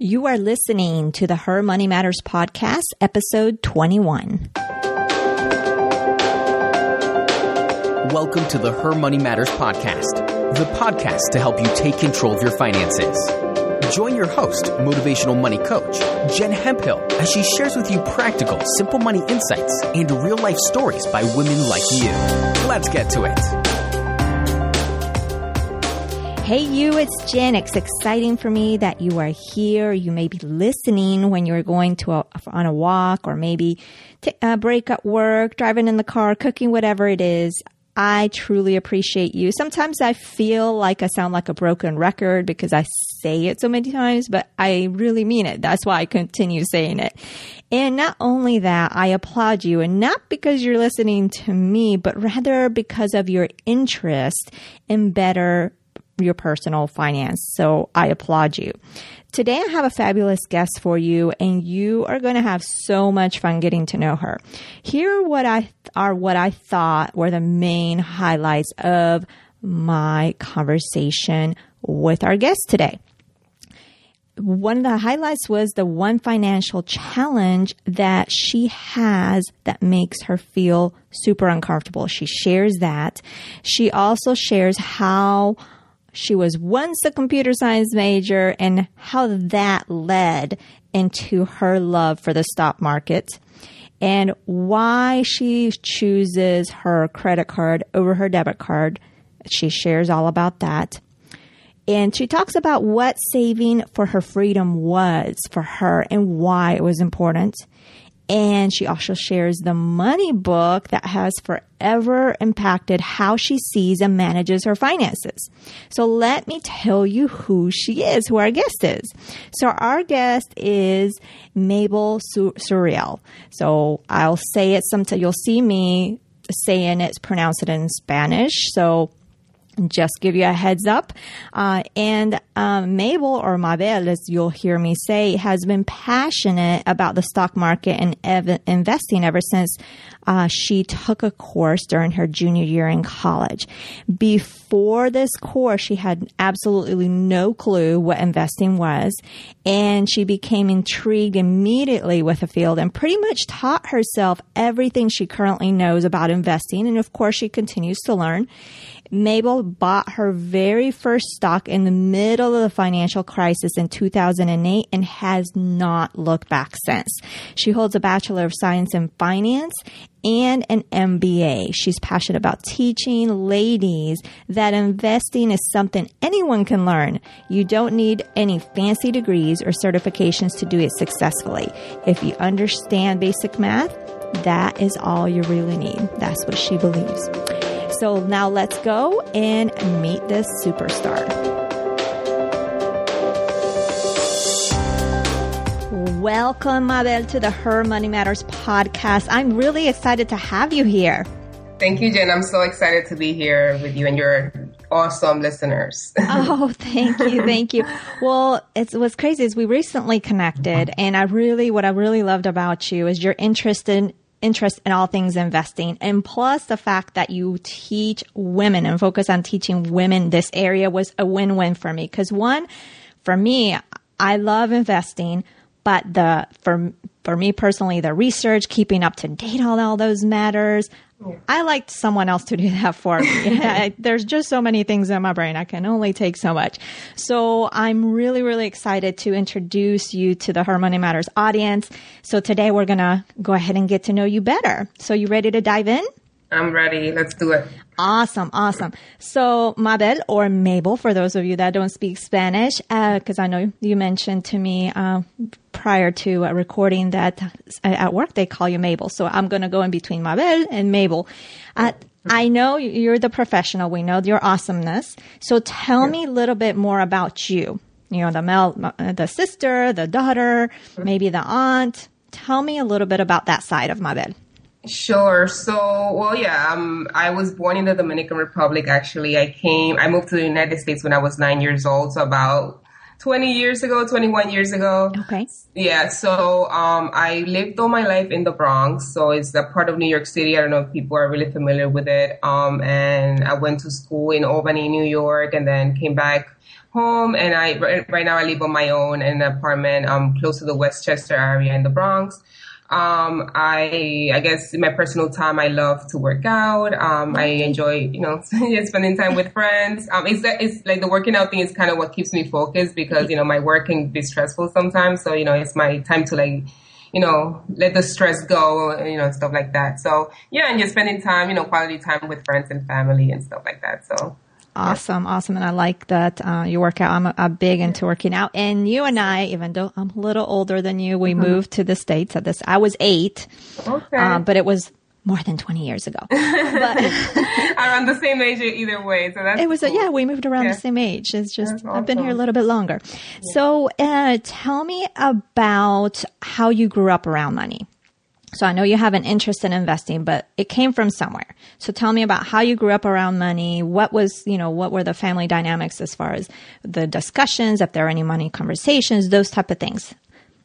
You are listening to the Her Money Matters podcast, episode 21. Welcome to the Her Money Matters podcast, the podcast to help you take control of your finances. Join your host, motivational money coach, Jen Hemphill, as she shares with you practical, simple money insights and real life stories by women like you. Let's get to it. Hey, you, it's Jen. It's exciting for me that you are here. You may be listening when you're going to a, on a walk or maybe t- a break at work, driving in the car, cooking, whatever it is. I truly appreciate you. Sometimes I feel like I sound like a broken record because I say it so many times, but I really mean it. That's why I continue saying it. And not only that, I applaud you and not because you're listening to me, but rather because of your interest in better your personal finance. So I applaud you. Today I have a fabulous guest for you and you are going to have so much fun getting to know her. Here what I are what I thought were the main highlights of my conversation with our guest today. One of the highlights was the one financial challenge that she has that makes her feel super uncomfortable. She shares that. She also shares how she was once a computer science major and how that led into her love for the stock market and why she chooses her credit card over her debit card. She shares all about that. And she talks about what saving for her freedom was for her and why it was important. And she also shares the money book that has forever impacted how she sees and manages her finances. So let me tell you who she is, who our guest is. So our guest is Mabelle Suriel. So I'll say it sometimes. You'll see me saying it's pronounced it in Spanish. So just give you a heads up. Uh, and um, Mabelle or Mabelle, as you'll hear me say, has been passionate about the stock market and ev- investing ever since uh, she took a course during her junior year in college. Before this course, she had absolutely no clue what investing was, and she became intrigued immediately with the field and pretty much taught herself everything she currently knows about investing. And of course, she continues to learn. Mabelle bought her very first stock in the middle of the financial crisis in 2008 and has not looked back since. She holds a Bachelor of Science in Finance and an MBA. She's passionate about teaching ladies that investing is something anyone can learn. You don't need any fancy degrees or certifications to do it successfully. If you understand basic math, that is all you really need. That's what she believes. So now let's go and meet this superstar. Welcome, Mabelle, to the Her Money Matters podcast. I'm really excited to have you here. Thank you, Jen. I'm so excited to be here with you and your awesome listeners. oh, thank you. Thank you. Well, it's what's crazy is we recently connected and I really, what I really loved about you is your interest in interest in all things investing. And plus the fact that you teach women and focus on teaching women this area was a win-win for me. Cause one, for me, I love investing, but the, for, for me personally, the research, keeping up to date on all those matters. I liked someone else to do that for me. There's just so many things in my brain. I can only take so much. So I'm really, really excited to introduce you to the Her Money Matters audience. So today we're going to go ahead and get to know you better. So you ready to dive in? I'm ready. Let's do it. Awesome, awesome. So Mabelle or Mabelle, for those of you that don't speak Spanish, because uh, I know you mentioned to me uh, prior to uh, recording that uh, at work they call you Mabelle. So I'm going to go in between Mabelle and Mabelle. Uh, I know you're the professional. We know your awesomeness. So tell yeah. me a little bit more about you. You know, the male, the sister, the daughter, maybe the aunt. Tell me a little bit about that side of Mabelle. Sure. So, well, yeah, um, I was born in the Dominican Republic. Actually, I came, I moved to the United States when I was nine years old. So about 20 years ago, 21 years ago. Okay. Yeah, so um, I lived all my life in the Bronx, so it's a part of New York City. I don't know if people are really familiar with it. Um, and I went to school in Albany, New York, and then came back home. And I right now I live on my own in an apartment um, close to the Westchester area in the Bronx. Um, I, I guess in my personal time, I love to work out. Um, I enjoy, you know, spending time with friends. Um, it's, it's like the working out thing is kind of what keeps me focused because, you know, my work can be stressful sometimes. So, you know, it's my time to like, you know, let the stress go, you know, stuff like that. So yeah, and just spending time, you know, quality time with friends and family and stuff like that. So Awesome, awesome, and I like that uh, you work out. I'm a, big into working out, and you and I, even though I'm a little older than you, we mm-hmm. moved to the states at this. I was eight, okay, uh, but it was more than 20 years ago. But around the same age either way. So that's It was, cool. a, yeah, we moved around yeah. the same age. It's just, awesome. I've been here a little bit longer. Yeah. So, uh, tell me about how you grew up around money. So I know you have an interest in investing, but it came from somewhere. So tell me about how you grew up around money. What was, you know, what were the family dynamics as far as the discussions, if there are any money conversations, those type of things.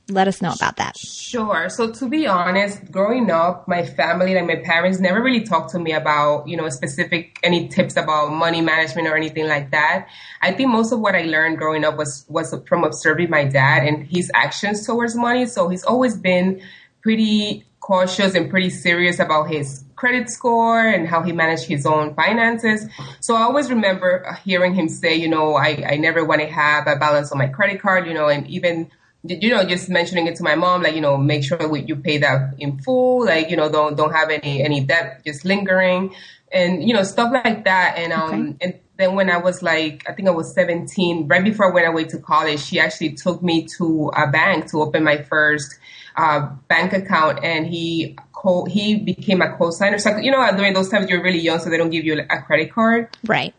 Let us know about that. Sure. So to be honest, growing up, my family, like my parents never really talked to me about, you know, specific, any tips about money management or anything like that. I think most of what I learned growing up was, was from observing my dad and his actions towards money. So he's always been pretty cautious and pretty serious about his credit score and how he managed his own finances. So I always remember hearing him say, you know, I, I never want to have a balance on my credit card, you know, and even, you know, just mentioning it to my mom, like, you know, make sure you pay that in full, like, you know, don't, don't have any, any debt just lingering and, you know, stuff like that. And, um, okay. and then when I was like, I think I was 17, right before I went away to college, she actually took me to a bank to open my first uh, bank account and he co- he became a co-signer. So, you know, during those times you're really young, so they don't give you a credit card. Right.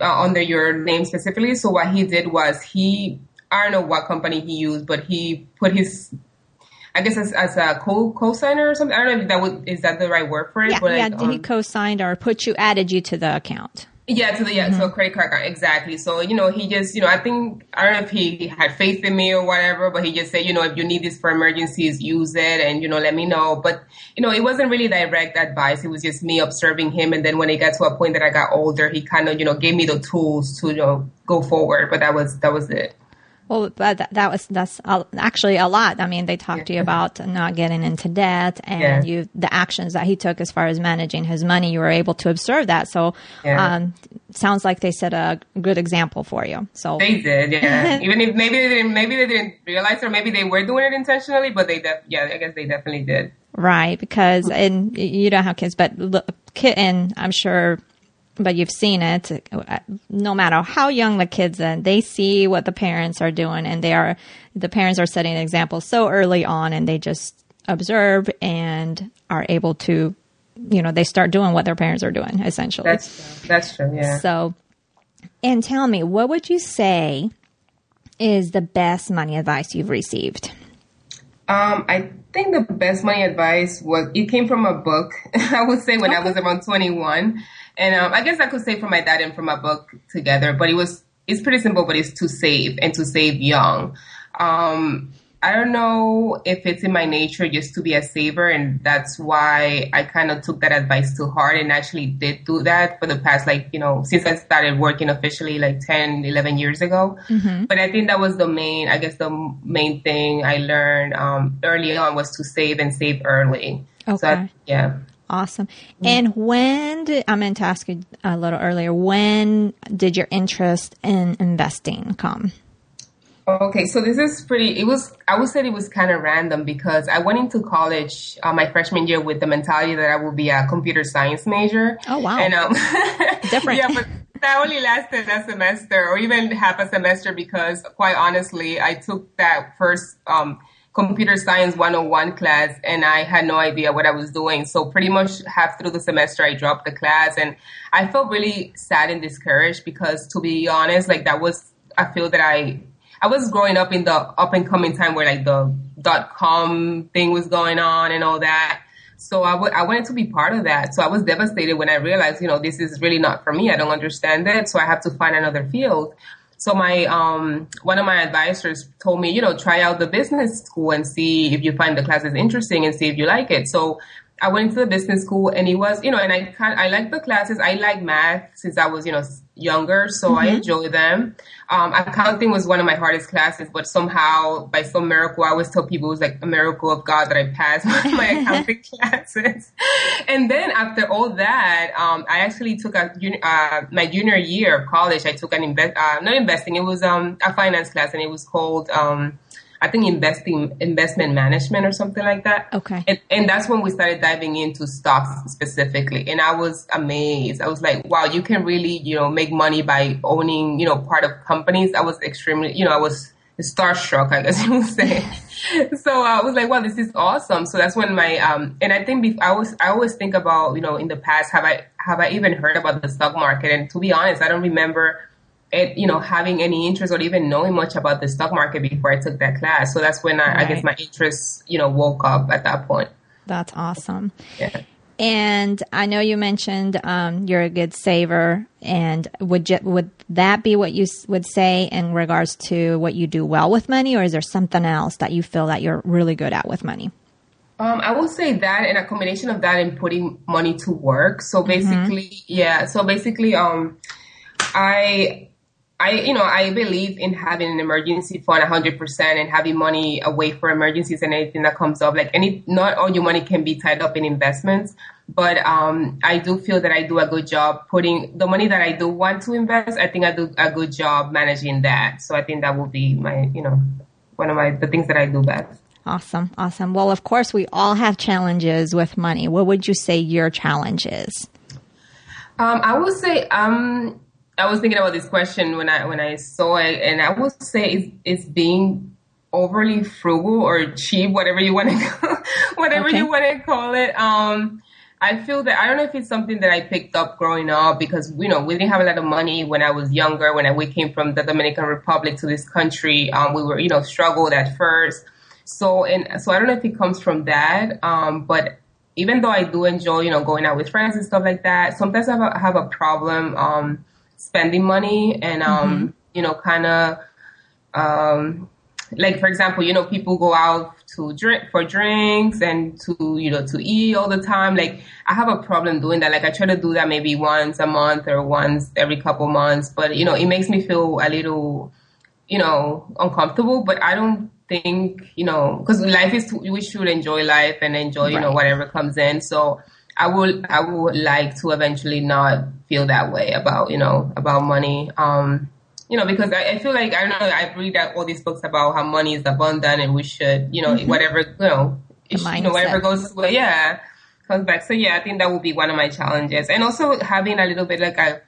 Uh, under your name specifically. So what he did was he, I don't know what company he used, but he put his I guess as, as a co co-signer or something. I don't know if that would is that the right word for it. Yeah, but yeah. Like, um, he co-signed or put you added you to the account. Yeah, to the yeah, mm-hmm. a credit card account. Exactly. So, you know, he just, you know, I think I don't know if he had faith in me or whatever, but he just said, you know, if you need this for emergencies, use it and, you know, let me know. But, you know, it wasn't really direct advice. It was just me observing him and then when it got to a point that I got older, he kind of, you know, gave me the tools to, you know, go forward. But that was that was it. Well, that, that was that's actually a lot. I mean, they talked to you about not getting into debt and yeah. you the actions that he took as far as managing his money. You were able to observe that. So, yeah. um, sounds like they set a good example for you. So they did, yeah. Even if maybe they didn't, maybe they didn't realize, or maybe they were doing it intentionally, but they, def- yeah, I guess they definitely did. Right, because and you don't have kids, but look, and I'm sure but you've seen it no matter how young the kids are they see what the parents are doing and they are the parents are setting an example so early on and they just observe and are able to you know they start doing what their parents are doing essentially that's true. that's true yeah so and tell me what would you say is the best money advice you've received um, I think the best money advice was it came from a book. I would say when okay. I was around 21. And um, I guess I could say from my dad and from my book together, but it was it's pretty simple, but it's to save and to save young. Um, I don't know if it's in my nature just to be a saver, and that's why I kind of took that advice to heart and actually did do that for the past, like, you know, since I started working officially like 10, 11 years ago. Mm-hmm. But I think that was the main, I guess, the main thing I learned um, early on was to save and save early. Okay. So, I, yeah. Awesome. Mm-hmm. And when did, I meant to ask you a little earlier, when did your interest in investing come? Okay, so this is pretty, it was, I would say it was kind of random because I went into college uh, my freshman year with the mentality that I would be a computer science major. Oh, wow. And, um, different. yeah, but that only lasted a semester or even half a semester because quite honestly, I took that first, um, computer science 101 class and I had no idea what I was doing. So pretty much half through the semester, I dropped the class and I felt really sad and discouraged because to be honest, like that was a field that I, I was growing up in the up and coming time where like the dot com thing was going on and all that. So I, w- I wanted to be part of that. So I was devastated when I realized, you know, this is really not for me. I don't understand it. So I have to find another field. So my um one of my advisors told me, you know, try out the business school and see if you find the classes interesting and see if you like it. So I went into the business school and it was, you know, and I kind I like the classes. I like math since I was, you know, younger, so mm-hmm. I enjoy them. Um, accounting was one of my hardest classes, but somehow by some miracle, I always tell people it was like a miracle of God that I passed my, my accounting classes. And then after all that, um, I actually took a, uh, my junior year of college. I took an invest, uh, not investing. It was, um, a finance class and it was called, um, I think investing, investment management or something like that. Okay. And, and that's when we started diving into stocks specifically. And I was amazed. I was like, wow, you can really, you know, make money by owning, you know, part of companies. I was extremely, you know, I was starstruck, I guess you would say. so I was like, wow, this is awesome. So that's when my, um, and I think before, I was, I always think about, you know, in the past, have I, have I even heard about the stock market? And to be honest, I don't remember it, you know, having any interest or even knowing much about the stock market before I took that class. So that's when I, right. I guess my interest, you know, woke up at that point. That's awesome. Yeah. And I know you mentioned um, you're a good saver, and would you, would that be what you would say in regards to what you do well with money, or is there something else that you feel that you're really good at with money? Um, I would say that, and a combination of that and putting money to work. So basically, mm-hmm. yeah. So basically, um, I I, you know, I believe in having an emergency fund 100% and having money away for emergencies and anything that comes up. Like any, not all your money can be tied up in investments, but um, I do feel that I do a good job putting the money that I do want to invest. I think I do a good job managing that. So I think that will be my, you know, one of my the things that I do best. Awesome, awesome. Well, of course, we all have challenges with money. What would you say your challenge is? Um, I would say um I was thinking about this question when I when I saw it, and I would say it's, it's being overly frugal or cheap, whatever you want to whatever okay. you want to call it. Um, I feel that I don't know if it's something that I picked up growing up because you know we didn't have a lot of money when I was younger. When I, we came from the Dominican Republic to this country, um, we were you know struggled at first. So and so I don't know if it comes from that, um, but even though I do enjoy you know going out with friends and stuff like that, sometimes I have a, have a problem. Um, spending money and um, mm-hmm. you know, kind of um, like for example, you know, people go out to drink for drinks and to you know to eat all the time. Like I have a problem doing that. Like I try to do that maybe once a month or once every couple months, but you know, it makes me feel a little you know uncomfortable. But I don't think you know because life is we should enjoy life and enjoy you right. know whatever comes in. So I would I would like to eventually not feel that way about you know about money. Um, you know, because I, I, feel like I don't know. I read that all these books about how money is abundant and we should you know mm-hmm. whatever you know you know whatever goes well, yeah comes back. So yeah, I think that would be one of my challenges, and also having a little bit like a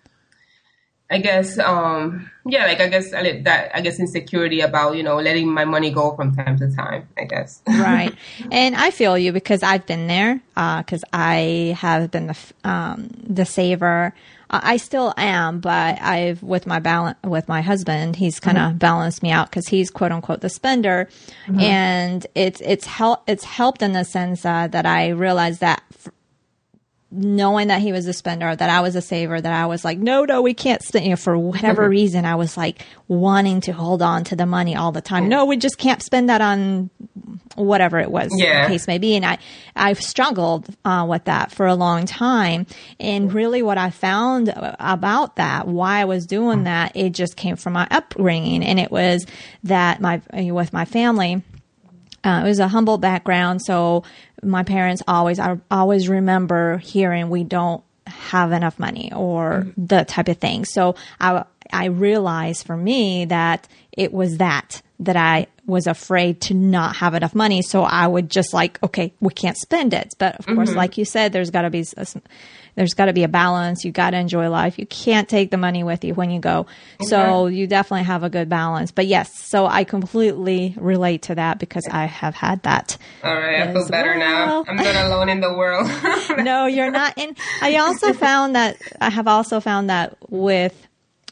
I guess, um, yeah, like I guess that I guess insecurity about you know letting my money go from time to time. I guess. right, and I feel you because I've been there. Because uh, I have been the um, the saver. I still am, but I've with my balance with my husband, he's kind of mm-hmm. balanced me out because he's quote unquote the spender, mm-hmm. and it's it's help it's helped in the sense uh, that I realized that. F- knowing that he was a spender, that I was a saver, that I was like, no, no, we can't spend, you know, for whatever reason, I was like wanting to hold on to the money all the time. No, we just can't spend that on whatever it was, yeah. the case may be. And I, I've struggled uh, with that for a long time. And really what I found about that, why I was doing that, it just came from my upbringing. And it was that my, with my family, uh, it was a humble background, so my parents always, I always remember hearing we don't have enough money or mm-hmm. the type of thing. So I, I realized for me that it was that, that I was afraid to not have enough money. So I would just like, okay, we can't spend it. But of mm-hmm. course, like you said, there's got to be a, there's got to be a balance. You got to enjoy life. You can't take the money with you when you go. Okay. So you definitely have a good balance. But yes, so I completely relate to that because I have had that. All right, I feel better well. now. I'm not alone in the world. no, you're not. And I also found that I have also found that with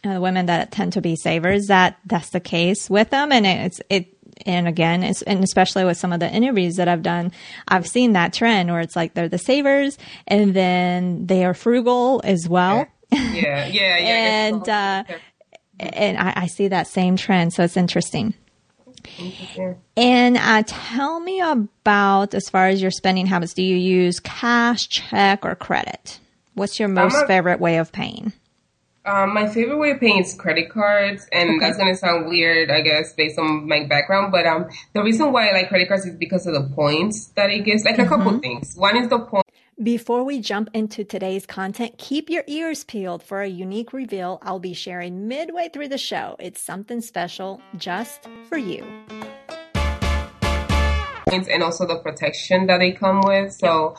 uh, women that tend to be savers that that's the case with them and it's it and again, and especially with some of the interviews that I've done, I've seen that trend where it's like they're the savers and then they are frugal as well. Yeah, yeah, yeah. and uh, and I, I see that same trend. So it's interesting. And uh, tell me about as far as your spending habits. Do you use cash, check, or credit? What's your most a, favorite way of paying? Um, my favorite way of paying is credit cards, and okay. that's gonna sound weird, I guess, based on my background. But um, the reason why I like credit cards is because of the points that it gives. Like mm-hmm. a couple mm-hmm. things. One is the point. Before we jump into today's content, keep your ears peeled for a unique reveal I'll be sharing midway through the show. It's something special just for you. And also the protection that they come with. So,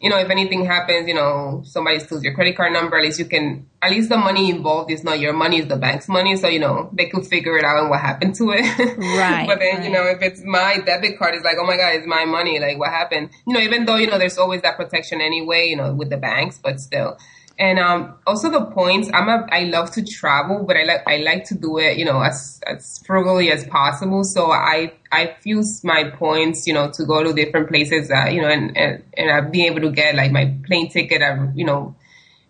you know, if anything happens, you know, somebody steals your credit card number, at least you can, at least the money involved is not your money, it's the bank's money. So, you know, they could figure it out and what happened to it. Right. but then, right. you know, if it's my debit card, it's like, oh my God, it's my money. Like, what happened? You know, even though, you know, there's always that protection anyway, you know, with the banks, but still. And um, also the points. I'm a. I love to travel, but I like I like to do it, you know, as as frugally as possible. So I I use my points, you know, to go to different places, uh, you know, and and and I be able to get like my plane ticket, at, you know,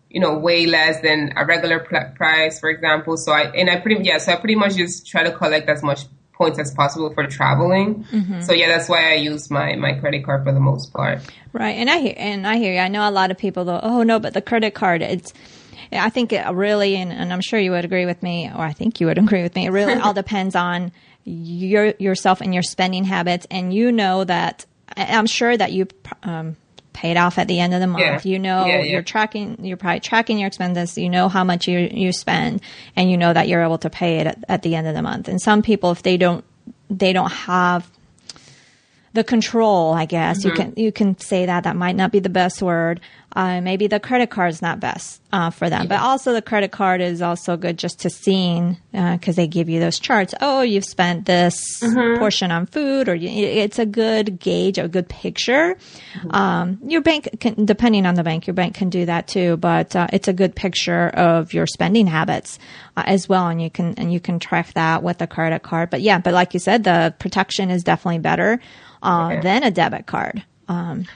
you know, way less than a regular pl- price, for example. So I and I pretty yeah, so I pretty much just try to collect as much points as possible for traveling. Mm-hmm. So yeah, that's why I use my my credit card for the most part. Right, and I hear and I hear you. I know a lot of people though. oh no, but the credit card, it's. I think it really, and, and I'm sure you would agree with me, or I think you would agree with me. It really all depends on your yourself and your spending habits, and you know that. I'm sure that you um, paid off at the end of the month. Yeah. You know, yeah, yeah. you're tracking, you're probably tracking your expenses. You know how much you, you spend and you know that you're able to pay it at, at the end of the month. And some people, if they don't, they don't have the control, I guess mm-hmm. you can, you can say that that might not be the best word, uh, maybe the credit card is not best uh, for them, yeah. but also the credit card is also good just to seeing because uh, they give you those charts. Oh, you've spent this mm-hmm. portion on food, or you, it's a good gauge, a good picture. Mm-hmm. Um, your bank, can, depending on the bank, your bank can do that too, but uh, it's a good picture of your spending habits uh, as well, and you can and you can track that with a credit card. But yeah, but like you said, the protection is definitely better uh, okay. than a debit card. Um,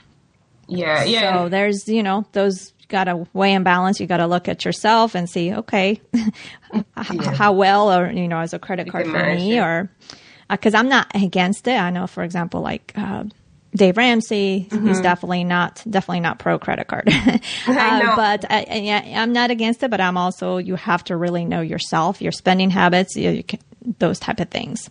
yeah, yeah. So there's, you know, those got to weigh and balance. You got to look at yourself and see, okay, yeah. how well, or you know, as a credit card for me, or because uh, I'm not against it. I know, for example, like. Uh, Dave Ramsey, mm-hmm. he's definitely not definitely not pro credit card, uh, but I, am not against it. But I'm also you have to really know yourself, your spending habits, you, you can, those type of things.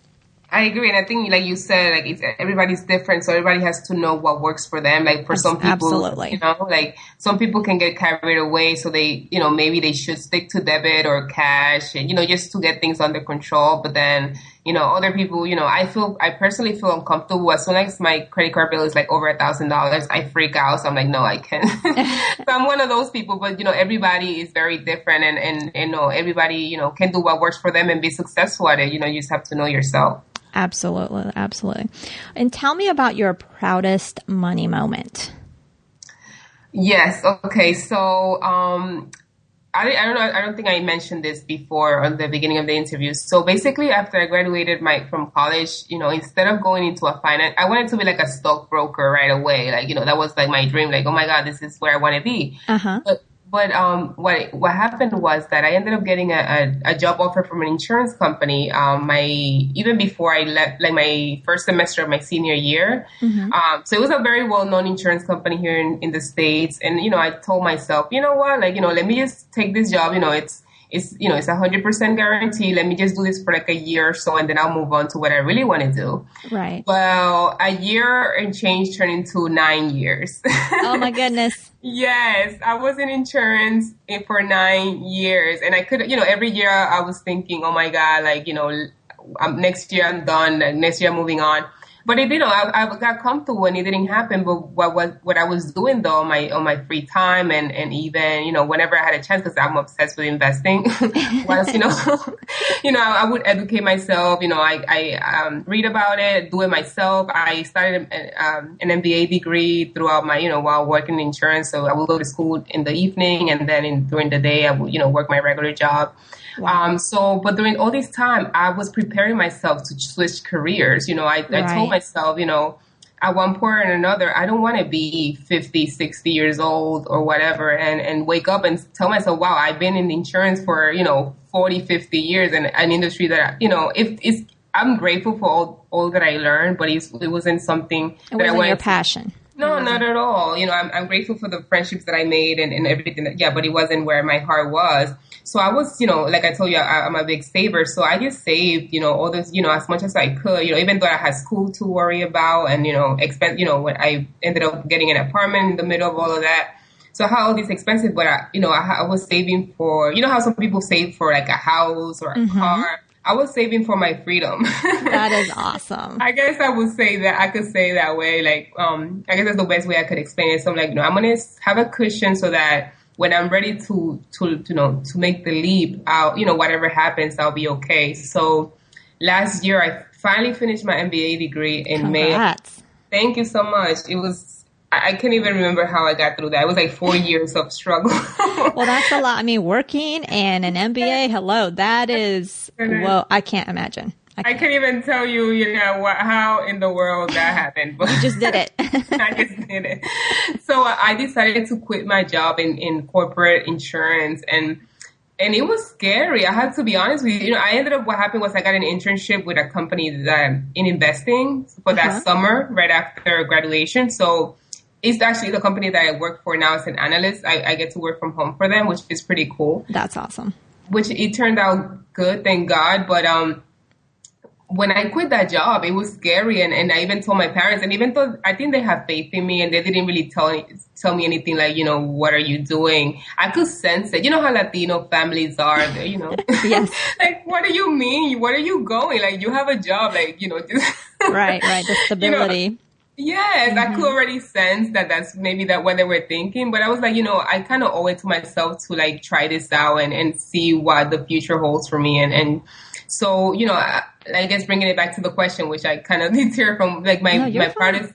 I agree, and I think, like you said, like it's, everybody's different, so everybody has to know what works for them. Like for some people, Absolutely. you know, like some people can get carried away, so they, you know, maybe they should stick to debit or cash, and you know, just to get things under control. But then, you know, other people, you know, I feel, I personally feel uncomfortable as soon as my credit card bill is like over a thousand dollars, I freak out. So I'm like, no, I can't. so I'm one of those people, but you know, everybody is very different, and and and you know, everybody, you know, can do what works for them and be successful at it. You know, you just have to know yourself. Absolutely, absolutely. And tell me about your proudest money moment. Yes. Okay. So, um, I, I don't know. I don't think I mentioned this before on the beginning of the interview. So basically, after I graduated my from college, you know, instead of going into a finance, I wanted to be like a stockbroker right away. Like, you know, that was like my dream. Like, oh my god, this is where I want to be. Uh-huh. But but um, what what happened was that I ended up getting a, a, a job offer from an insurance company. Um, my even before I left, like my first semester of my senior year. Mm-hmm. Um, so it was a very well known insurance company here in, in the states. And you know, I told myself, you know what, like you know, let me just take this job. You know, it's it's you know it's a hundred percent guarantee. Let me just do this for like a year or so, and then I'll move on to what I really want to do. Right. Well, a year and change turned into nine years. oh my goodness. yes, I was in insurance eh, for nine years, and I could you know every year I was thinking, oh my god, like you know, I'm, um, next year I'm done. Next year I'm moving on but it, you know, I, I got comfortable and it didn't happen. But what, what, what I was doing though on my, on my free time and, and even, you know, whenever I had a chance, cause I'm obsessed with investing, you know, you know, I, I, would educate myself, you know, I, I, um, read about it, do it myself. I started um, an MBA degree throughout my, you know, while working in insurance. So I would go to school in the evening and then in, during the day, I would, you know, work my regular job. Wow. Um, so, but during all this time, I was preparing myself to switch careers. You know, I, right. I told myself, you know, at one point or another, I don't want to be 50, 60 years old or whatever and, and wake up and tell myself, wow, I've been in insurance for, you know, 40, 50 years and an industry that, you know, if it's, I'm grateful for all, all that I learned, but it wasn't something it that wasn't I wanted your to- passion. No, not at all. You know, I'm, I'm grateful for the friendships that I made and, and everything that, yeah, but it wasn't where my heart was. So I was, you know, like I told you, I, I'm a big saver. So I just saved, you know, all this, you know, as much as I could, you know, even though I had school to worry about and, you know, expense, you know, when I ended up getting an apartment in the middle of all of that. So I had all these expenses, but I, you know, I, I was saving for, you know, how some people save for like a house or a mm-hmm. car. I was saving for my freedom. That is awesome. I guess I would say that I could say that way. Like, um, I guess that's the best way I could explain it. So I'm like, no, I'm gonna have a cushion so that when I'm ready to, to, you know, to make the leap out, you know, whatever happens, I'll be okay. So last year, I finally finished my MBA degree in May. Congrats. Thank you so much. It was, I, can't even remember how I got through that. It was like four years of struggle. Well, that's a lot. I mean, working and an MBA, hello, that is, well, I can't imagine. I I can't even tell you, you know, what, how in the world that happened. But just did it. I just did it. So uh, I decided to quit my job in, in corporate insurance and and it was scary. I had to be honest with you. You know, I ended up what happened was I got an internship with a company that in investing for that Uh-huh. summer right after graduation. So it's actually the company that I work for now as an analyst. I, I get to work from home for them, which is pretty cool That's awesome. which it turned out good, thank God. But um, when I quit that job, it was scary, and, and I even told my parents, and even though I think they have faith in me, and they didn't really tell me, tell me anything like, you know, what are you doing? I could sense it. You know how Latino families are, they're, you know. Yes. like, what do you mean? Where are you going? Like, you have a job, like, you know, just Right, right. The stability. Yes, I could already sense that that's maybe that what they were thinking, but I was like, you know, I kind of owe it to myself to like try this out and, and see what the future holds for me. And, and so, you know, I, I guess bringing it back to the question, which I kind of did hear from like my, No, my fine. proudest,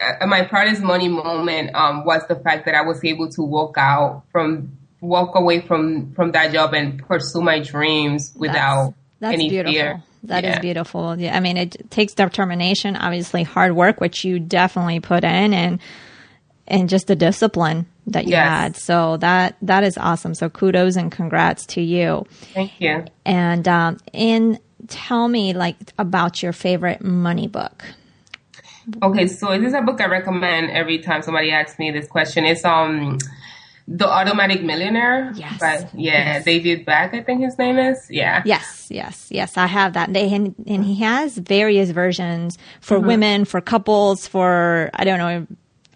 uh, my proudest money moment, um, was the fact that I was able to walk out from, walk away from, from that job and pursue my dreams without That's any beautiful. fear. That is Yeah. beautiful. Yeah, I mean, it takes determination, obviously hard work, which you definitely put in, and and just the discipline that you Yes. had. So that that is awesome. So kudos and congrats to you. Thank you. And um, and tell me like about your favorite money book. Okay, so this is a book I recommend every time somebody asks me this question. It's um The Automatic Millionaire. Yes. By, yeah, David Bach, I think his name is. Yeah. Yes, yes, yes. I have that. They and, and he has various versions for Mm-hmm. women, for couples, for I don't know.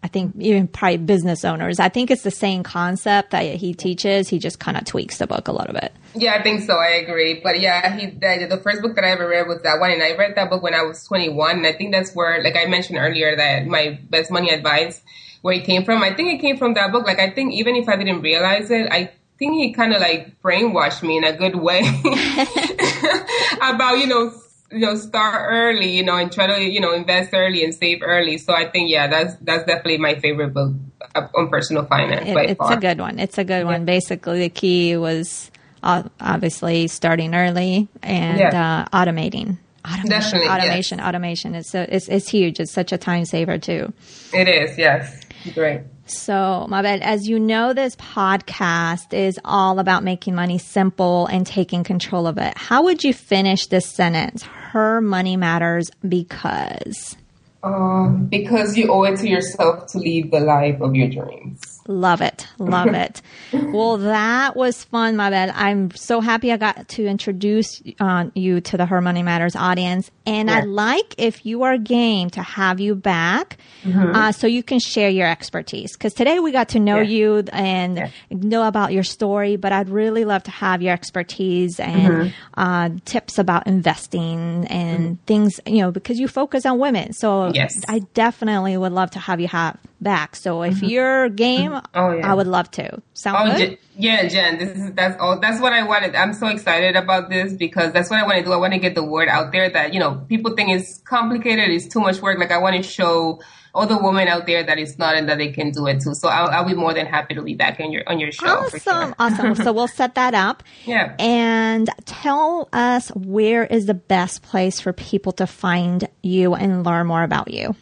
I think even probably business owners. I think it's the same concept that he teaches. He just kind of tweaks the book a little bit. Yeah, I think so. I agree. But yeah, he the, the first book that I ever read was that one, and I read that book when I was 21. And I think that's where, like I mentioned earlier, that my best money advice, where it came from. I think it came from that book. Like I think even if I didn't realize it, I think he kind of like brainwashed me in a good way about you know you know start early, you know, and try to you know invest early and save early. So I think yeah, that's that's definitely my favorite book uh, on personal finance It- it's far. a good one. It's a good one. Basically, the key was uh, obviously starting early and Yeah. uh, automating. Automation, Definitely, yes. automation, automation. It's so it's it's huge. It's such a time saver too. It is, yes, great. So, Mabelle. As you know, this podcast is all about making money simple and taking control of it. How would you finish this sentence? Her money matters because. Um, because you owe it to yourself to lead the life of your dreams. Love it. Love it. Well, that was fun, Mabelle. I'm so happy I got to introduce uh, you to the Her Money Matters audience. And I'd like, if you are game, to have you back uh, so you can share your expertise. Because today we got to know Yeah. you and know about your story, but I'd really love to have your expertise and uh, tips about investing and things, you know, because you focus on women. So Yes. I definitely would love to have you have back. So if you're game, Oh, yeah. I would love to. Sound Oh, good? Jen, yeah, Jen, this is that's all. That's what I wanted. I'm so excited about this because that's what I want to do. I want to get the word out there that you know people think it's complicated, it's too much work. Like I want to show all the women out there that it's not and that they can do it too. So I'll, I'll be more than happy to be back on your on your show. For awesome, sure. awesome. So we'll set that up. Yeah. And tell us where is the best place for people to find you and learn more about you.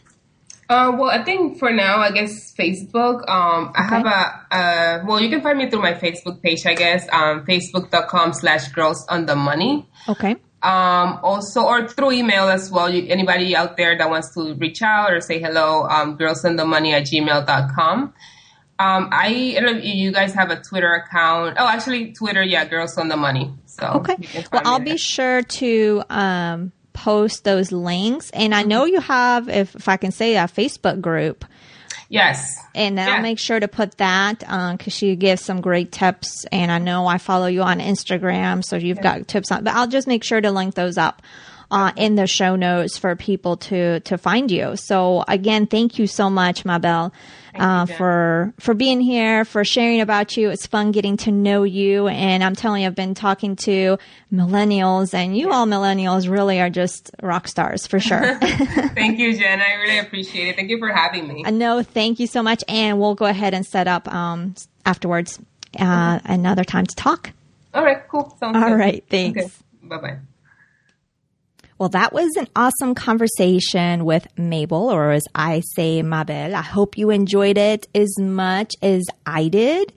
Uh, well, I think for now, I guess Facebook. Um, I have a, uh, well, you can find me through my Facebook page, I guess, um, facebook.com slash girls on the money. Okay. Um, also, or through email as well. You, anybody out there that wants to reach out or say hello, um, girls on the money at gmail.com. Um, I, I don't know if you guys have a Twitter account. Oh, actually, Twitter, yeah, girls on the money. So, okay. Well, I'll be sure to, um, post those links. And I know you have, if, if I can say, a Facebook group. Yes. And Yeah. I'll make sure to put that because she gives some great tips. And I know I follow you on Instagram, so you've got tips on. But I'll just make sure to link those up uh, in the show notes for people to to find you. So again, thank you so much, Mabelle, uh, Jen. for for being here, for sharing about you. It's fun getting to know you, and I'm telling you, I've been talking to millennials, and you all millennials really are just rock stars for sure. Thank you, Jen. I really appreciate it. Thank you for having me. Uh, No, thank you so much. And we'll go ahead and set up um, afterwards uh, another time to talk. All right, cool. Sounds All good. right, thanks. Okay. Bye bye. Well, that was an awesome conversation with Mabelle, or as I say, Mabelle. I hope you enjoyed it as much as I did.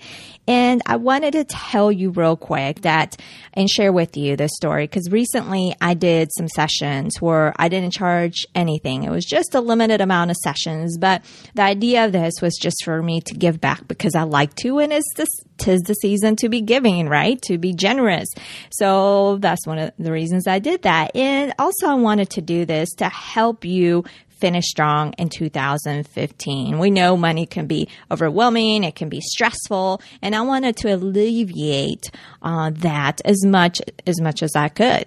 And I wanted to tell you real quick that and share with you this story because recently I did some sessions where I didn't charge anything. It was just a limited amount of sessions, but the idea of this was just for me to give back because I like to, and it's this tis the season to be giving, right? To be generous. So that's one of the reasons I did that. And also I wanted to do this to help you finish strong in 2015. We know money can be overwhelming, it can be stressful, and I wanted to alleviate uh, that as much as much as I could.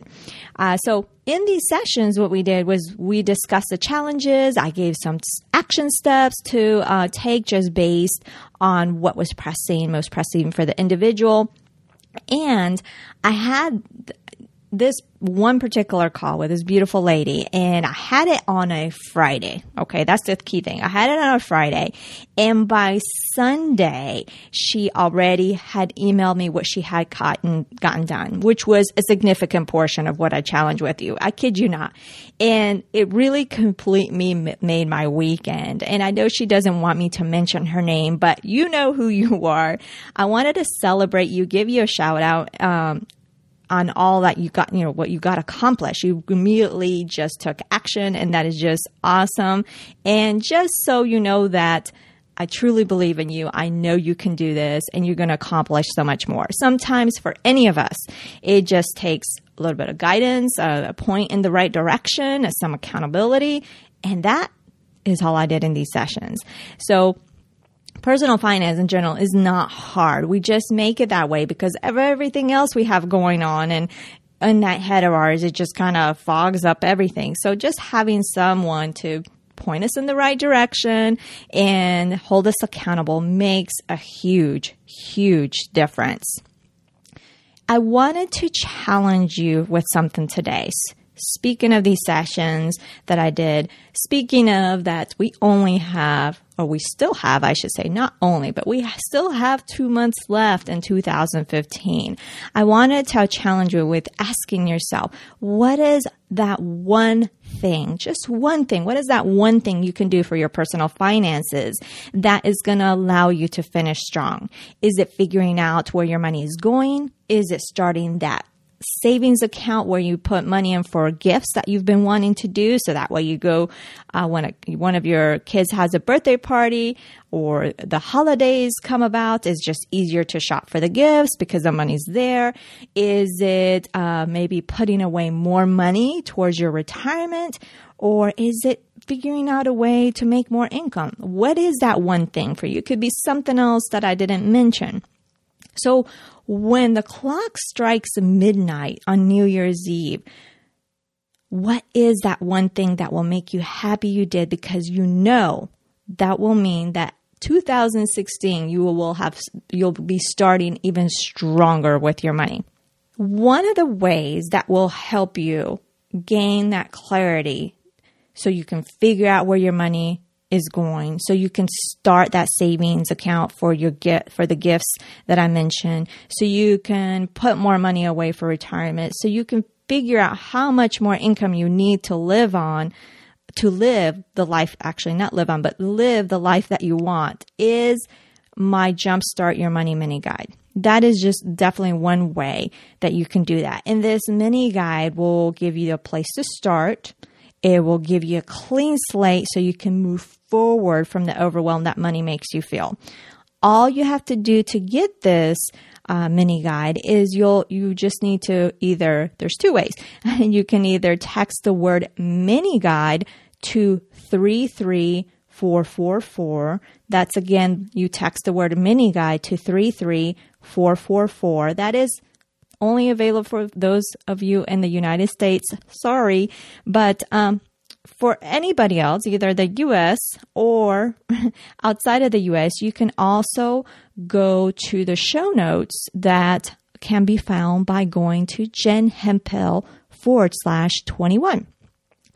Uh, so in these sessions, what we did was we discussed the challenges. I gave some action steps to uh, take just based on what was pressing, most pressing for the individual. And I had this one particular call with this beautiful lady and I had it on a Friday. Okay. That's the key thing. I had it on a Friday and by Sunday, she already had emailed me what she had gotten, gotten done, which was a significant portion of what I challenged with you. I kid you not. And it really completely made my weekend. And I know she doesn't want me to mention her name, but you know who you are. I wanted to celebrate you, give you a shout out. Um, on all that you got, you know, what you got accomplished. You immediately just took action and that is just awesome. And just so you know that I truly believe in you. I know you can do this and you're going to accomplish so much more. Sometimes for any of us, it just takes a little bit of guidance, a, point in the right direction, some accountability. And that is all I did in these sessions. So personal finance in general is not hard. We just make it that way because of everything else we have going on and in that head of ours, it just kind of fogs up everything. So just having someone to point us in the right direction and hold us accountable makes a huge, huge difference. I wanted to challenge you with something today. Speaking of these sessions that I did, speaking of that, we only have, or we still have, I should say, not only, but we still have two months left in 2015. I wanted to challenge you with asking yourself, what is that one thing, just one thing? What is that one thing you can do for your personal finances that is going to allow you to finish strong? Is it figuring out where your money is going? Is it starting that savings account where you put money in for gifts that you've been wanting to do. So that way you go uh, when a, one of your kids has a birthday party or the holidays come about, it's just easier to shop for the gifts because the money's there. Is it uh, maybe putting away more money towards your retirement or is it figuring out a way to make more income? What is that one thing for you? It could be something else that I didn't mention. So when the clock strikes midnight on New Year's Eve, what is that one thing that will make you happy you did because you know that will mean that 2016 you will have you'll be starting even stronger with your money. One of the ways that will help you gain that clarity so you can figure out where your money is going so you can start that savings account for your gift for the gifts that I mentioned so you can put more money away for retirement so you can figure out how much more income you need to live on to live the life, actually not live on, but live the life that you want is my Jumpstart Your Money mini guide. That is just definitely one way that you can do that. And this mini guide will give you a place to start. It will give you a clean slate so you can move forward from the overwhelm that money makes you feel. All you have to do to get this uh, mini guide is you'll you just need to either there's two ways. You can either text the word mini guide to 33444 that's again you text the word mini guide to 33444 that is only available for those of you in the United States sorry but um, for anybody else, either the US or outside of the US, you can also go to the show notes that can be found by going to Jen Hemphill forward slash 21.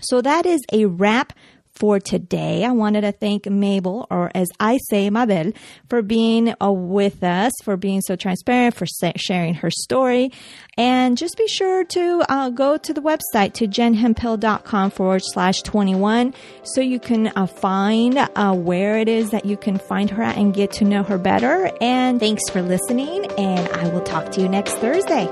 So that is a wrap for today. I wanted to thank Mabelle, or as I say, Mabelle, for being uh, with us, for being so transparent, for sa- sharing her story. And just be sure to uh, go to the website to jenhemphill.com forward slash 21 so you can uh, find uh, where it is that you can find her at and get to know her better. And thanks for listening, and I will talk to you next Thursday.